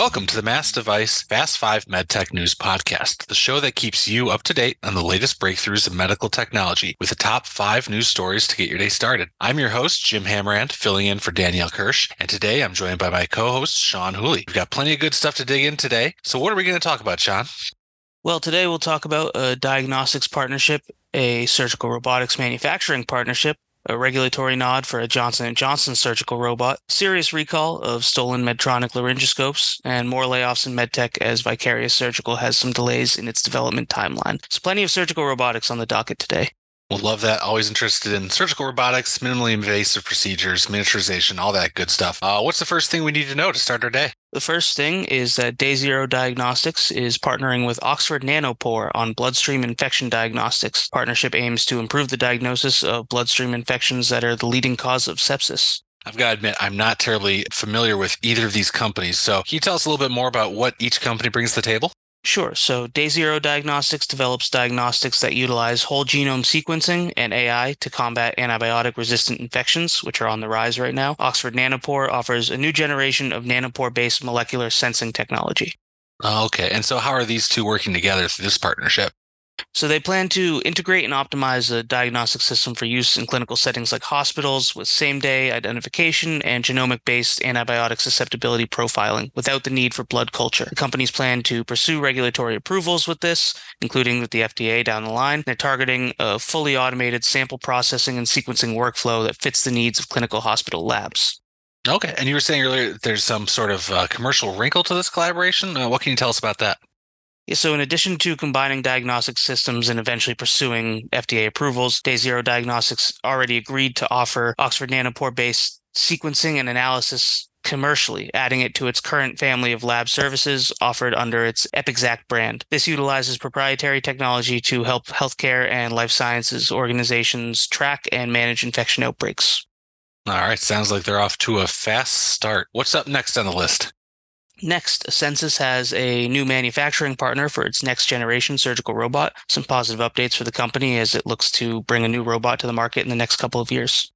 Welcome to the Mass Device Fast 5 MedTech News Podcast, the show that keeps you up to date on the latest breakthroughs in medical technology with the top five news stories to get your day started. I'm your host, Jim Hammerand, filling in for Danielle Kirsch, and today I'm joined by my co-host, Sean Whooley. We've got plenty of good stuff to dig in today. So what are we going to talk about, Sean? Well, today we'll talk about a diagnostics partnership, a surgical robotics manufacturing partnership, a regulatory nod for a Johnson & Johnson surgical robot, serious recall of stolen Medtronic laryngoscopes, and more layoffs in medtech as Vicarious Surgical has some delays in its development timeline. So plenty of surgical robotics on the docket today. We'll love that. Always interested in surgical robotics, minimally invasive procedures, miniaturization, all that good stuff. Uh, what's the first thing we need to know to start our day? The first thing is that Day Zero Diagnostics is partnering with Oxford Nanopore on bloodstream infection diagnostics. Partnership aims to improve the diagnosis of bloodstream infections that are the leading cause of sepsis. I've got to admit, I'm not terribly familiar with either of these companies. So, can you tell us a little bit more about what each company brings to the table? Sure. So Day Zero Diagnostics develops diagnostics that utilize whole genome sequencing and AI to combat antibiotic resistant infections, which are on the rise right now. Oxford Nanopore offers a new generation of nanopore based molecular sensing technology. Okay. And so, how are these two working together through this partnership? So they plan to integrate and optimize a diagnostic system for use in clinical settings like hospitals with same-day identification and genomic-based antibiotic susceptibility profiling without the need for blood culture. The companies plan to pursue regulatory approvals with this, including with the FDA down the line. They're targeting a fully automated sample processing and sequencing workflow that fits the needs of clinical hospital labs. Okay. And you were saying earlier there's some sort of uh, commercial wrinkle to this collaboration. Uh, what can you tell us about that? So, in addition to combining diagnostic systems and eventually pursuing FDA approvals, Day Zero Diagnostics already agreed to offer Oxford Nanopore based sequencing and analysis commercially, adding it to its current family of lab services offered under its EpiXact brand. This utilizes proprietary technology to help healthcare and life sciences organizations track and manage infection outbreaks. All right, sounds like they're off to a fast start. What's up next on the list? Next, Asensus has a new manufacturing partner for its next generation surgical robot. Some positive updates for the company as it looks to bring a new robot to the market in the next couple of years.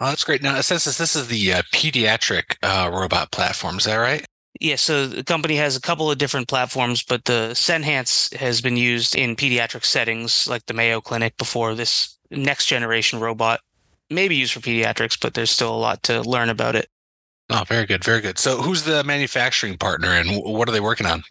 Oh, that's great. Now, Asensus, this is the uh, pediatric uh, robot platform. Is that right? Yeah, so the company has a couple of different platforms, but the Senhance has been used in pediatric settings like the Mayo Clinic before this next generation robot may be used for pediatrics, but there's still a lot to learn about it. Oh, very good, very good. So, who's the manufacturing partner, and what are they working on?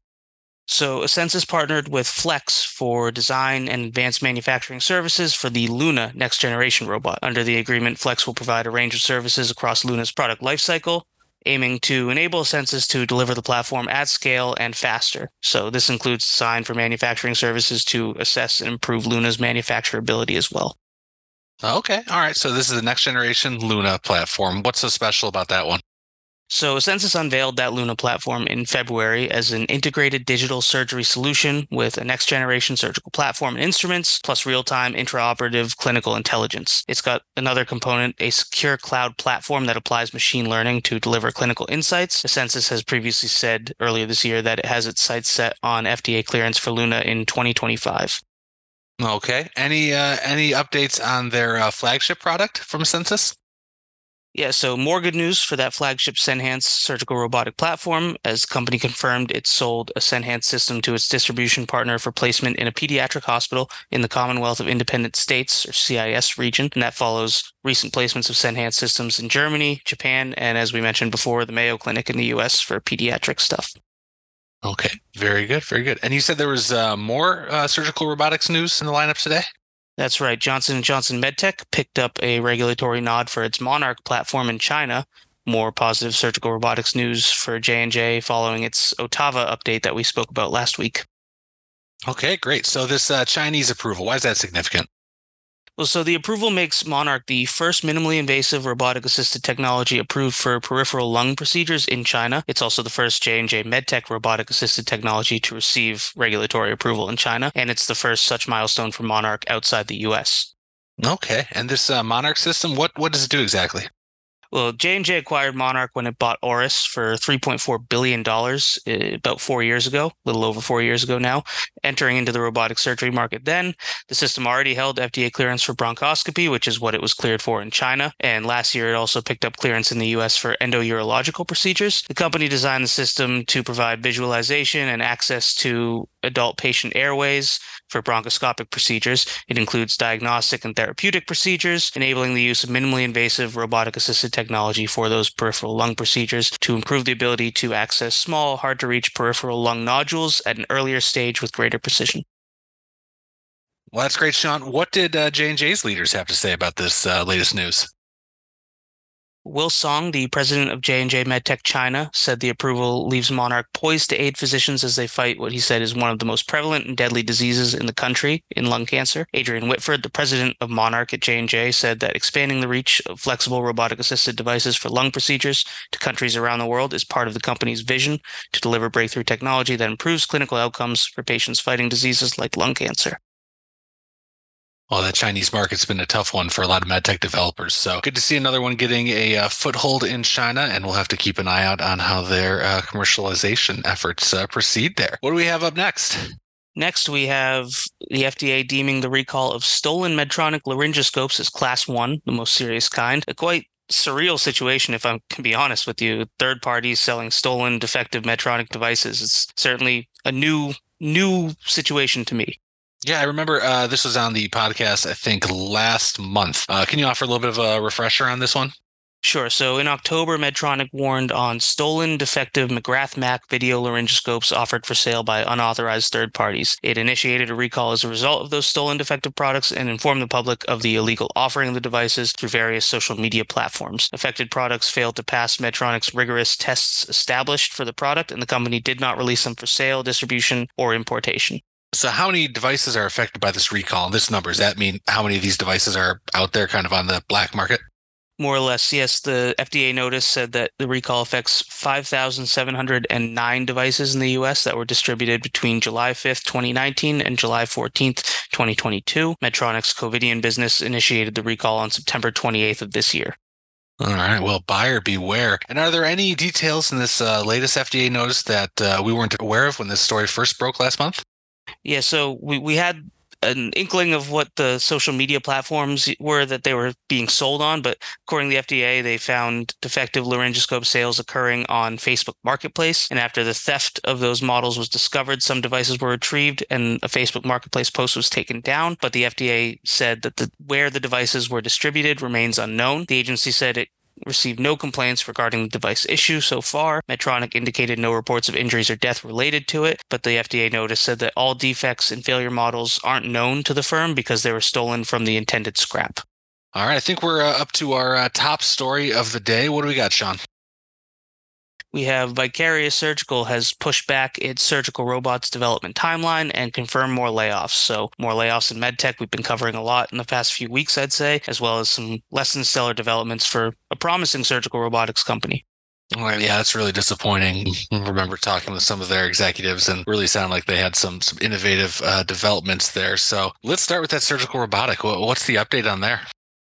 So, Asensus partnered with Flex for design and advanced manufacturing services for the Luna next generation robot. Under the agreement, Flex will provide a range of services across Luna's product lifecycle, aiming to enable Asensus to deliver the platform at scale and faster. So, this includes design for manufacturing services to assess and improve Luna's manufacturability as well. Okay, all right. So, this is the next generation Luna platform. What's so special about that one? So, Asensus unveiled that Luna platform in February as an integrated digital surgery solution with a next generation surgical platform and instruments, plus real time intraoperative clinical intelligence. It's got another component, a secure cloud platform that applies machine learning to deliver clinical insights. Asensus has previously said earlier this year that it has its sights set on FDA clearance for Luna in 2025. Okay. Any uh, any updates on their uh, flagship product from Asensus? Yeah, so more good news for that flagship Senhance surgical robotic platform, as the company confirmed it sold a Senhance system to its distribution partner for placement in a pediatric hospital in the Commonwealth of Independent States, or CIS region. And that follows recent placements of Senhance systems in Germany, Japan, and as we mentioned before, the Mayo Clinic in the US for pediatric stuff. Okay, very good, very good. And you said there was uh, more uh, surgical robotics news in the lineup today? That's right. Johnson & Johnson MedTech picked up a regulatory nod for its Monarch platform in China. More positive surgical robotics news for J&J following its Ottava update that we spoke about last week. Okay, great. So this uh, Chinese approval, why is that significant? Well, so the approval makes Monarch the first minimally invasive robotic assisted technology approved for peripheral lung procedures in China. It's also the first J&J MedTech robotic assisted technology to receive regulatory approval in China, and it's the first such milestone for Monarch outside the US. Okay. And this uh, Monarch system, what what does it do exactly? Well, J&J acquired Monarch when it bought Auris for $3.4 billion uh, about four years ago, a little over four years ago now, entering into the robotic surgery market then. The system already held FDA clearance for bronchoscopy, which is what it was cleared for in China. And last year, it also picked up clearance in the US for endourological procedures. The company designed the system to provide visualization and access to adult patient airways for bronchoscopic procedures. It includes diagnostic and therapeutic procedures, enabling the use of minimally invasive robotic assisted technology for those peripheral lung procedures to improve the ability to access small, hard to reach peripheral lung nodules at an earlier stage with greater precision. Well, that's great, Sean. What did uh, J&J's leaders have to say about this uh, latest news? Will Song, the president of J&J MedTech China, said the approval leaves Monarch poised to aid physicians as they fight what he said is one of the most prevalent and deadly diseases in the country in lung cancer. Adrian Whitford, the president of Monarch at J&J, said that expanding the reach of flexible robotic assisted devices for lung procedures to countries around the world is part of the company's vision to deliver breakthrough technology that improves clinical outcomes for patients fighting diseases like lung cancer. Well, the Chinese market's been a tough one for a lot of medtech developers. So good to see another one getting a uh, foothold in China, and we'll have to keep an eye out on how their uh, commercialization efforts uh, proceed there. What do we have up next? Next, we have the FDA deeming the recall of stolen Medtronic laryngoscopes as class one, the most serious kind. A quite surreal situation, if I can be honest with you. Third parties selling stolen, defective Medtronic devices. It's certainly a new, new situation to me. Yeah, I remember uh, this was on the podcast, I think, last month. Uh, can you offer a little bit of a refresher on this one? Sure. So in October, Medtronic warned on stolen, defective McGrath Mac video laryngoscopes offered for sale by unauthorized third parties. It initiated a recall as a result of those stolen, defective products and informed the public of the illegal offering of the devices through various social media platforms. Affected products failed to pass Medtronic's rigorous tests established for the product, and the company did not release them for sale, distribution, or importation. So, how many devices are affected by this recall? This number does that mean how many of these devices are out there, kind of on the black market? More or less, yes. The FDA notice said that the recall affects 5,709 devices in the U.S. that were distributed between July 5th, 2019, and July 14th, 2022. Medtronic's Covidien business initiated the recall on September 28th of this year. All right. Well, buyer beware. And are there any details in this uh, latest FDA notice that uh, we weren't aware of when this story first broke last month? Yeah, so we, we had an inkling of what the social media platforms were that they were being sold on, but according to the FDA, they found defective laryngoscope sales occurring on Facebook Marketplace. And after the theft of those models was discovered, some devices were retrieved and a Facebook Marketplace post was taken down. But the FDA said that the, where the devices were distributed remains unknown. The agency said it received no complaints regarding the device issue so far. Medtronic indicated no reports of injuries or death related to it, but the FDA notice said that all defects in failure models aren't known to the firm because they were stolen from the intended scrap. All right, I think we're uh, up to our uh, top story of the day. What do we got, Sean? We have Vicarious Surgical has pushed back its surgical robots development timeline and confirmed more layoffs. So more layoffs in medtech we've been covering a lot in the past few weeks, I'd say, as well as some less than stellar developments for a promising surgical robotics company. Yeah, that's really disappointing. I remember talking with some of their executives and really sound like they had some some innovative uh, developments there. So let's start with that surgical robotic. What's the update on there?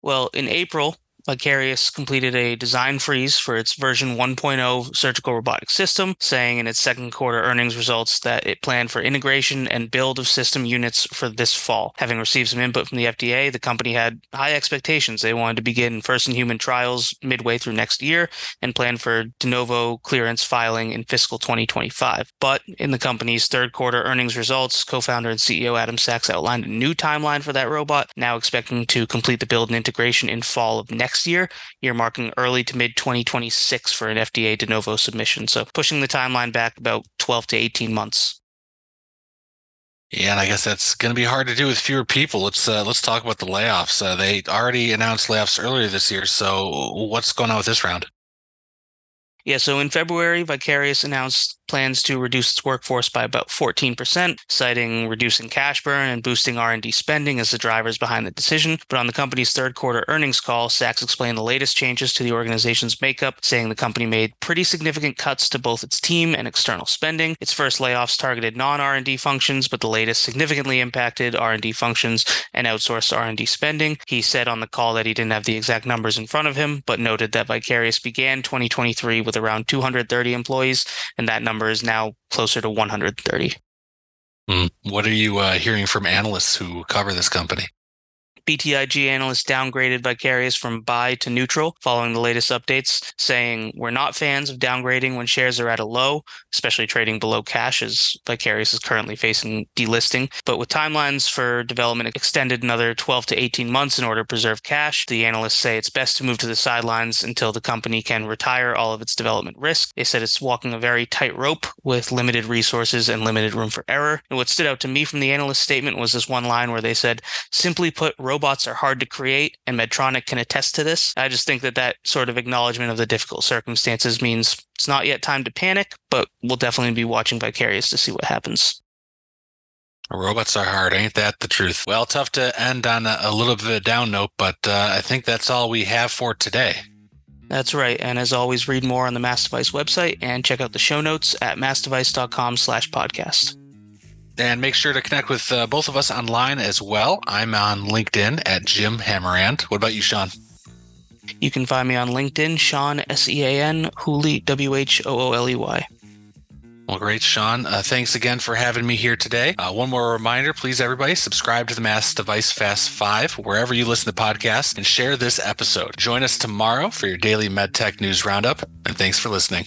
Well, in April, Vicarious completed a design freeze for its version 1.0 surgical robotic system, saying in its second quarter earnings results that it planned for integration and build of system units for this fall. Having received some input from the FDA, the company had high expectations. They wanted to begin first in human trials midway through next year and plan for de novo clearance filing in fiscal 2025. But in the company's third quarter earnings results, co founder and CEO Adam Sachs outlined a new timeline for that robot, now expecting to complete the build and integration in fall of next next year, earmarking early to mid 2026 for an FDA de novo submission. So pushing the timeline back about 12 to 18 months. Yeah, and I guess that's going to be hard to do with fewer people. Let's uh, let's talk about the layoffs. Uh, they already announced layoffs earlier this year. So what's going on with this round? Yeah, so in February, Vicarious announced plans to reduce its workforce by about 14%, citing reducing cash burn and boosting R&D spending as the drivers behind the decision. But on the company's third quarter earnings call, Sachs explained the latest changes to the organization's makeup, saying the company made pretty significant cuts to both its team and external spending. Its first layoffs targeted non-R&D functions, but the latest significantly impacted R&D functions and outsourced R&D spending. He said on the call that he didn't have the exact numbers in front of him, but noted that Vicarious began 2023 with around 230 employees, and that number is now closer to 130. Mm. What are you uh, hearing from analysts who cover this company? BTIG analysts downgraded Vicarious from buy to neutral following the latest updates, saying we're not fans of downgrading when shares are at a low, especially trading below cash as Vicarious is currently facing delisting. But with timelines for development extended another 12 to 18 months in order to preserve cash, the analysts say it's best to move to the sidelines until the company can retire all of its development risk. They said it's walking a very tight rope with limited resources and limited room for error. And what stood out to me from the analyst statement was this one line where they said, simply put, robots are hard to create, and Medtronic can attest to this. I just think that that sort of acknowledgement of the difficult circumstances means it's not yet time to panic, but we'll definitely be watching Vicarious to see what happens. Robots are hard, ain't that the truth? Well, tough to end on a, a little bit of a down note, but uh, I think that's all we have for today. That's right. And as always, read more on the Mass Device website and check out the show notes at massdevice.com slash podcast. And make sure to connect with uh, both of us online as well. I'm on LinkedIn at Jim Hammerand. What about you, Sean? You can find me on LinkedIn, Sean S E A N Whooley W H O O L E Y. Well, great, Sean. Uh, thanks again for having me here today. Uh, one more reminder, please, everybody, subscribe to the Mass Device Fast 5 wherever you listen to podcasts and share this episode. Join us tomorrow for your daily MedTech news roundup, and thanks for listening.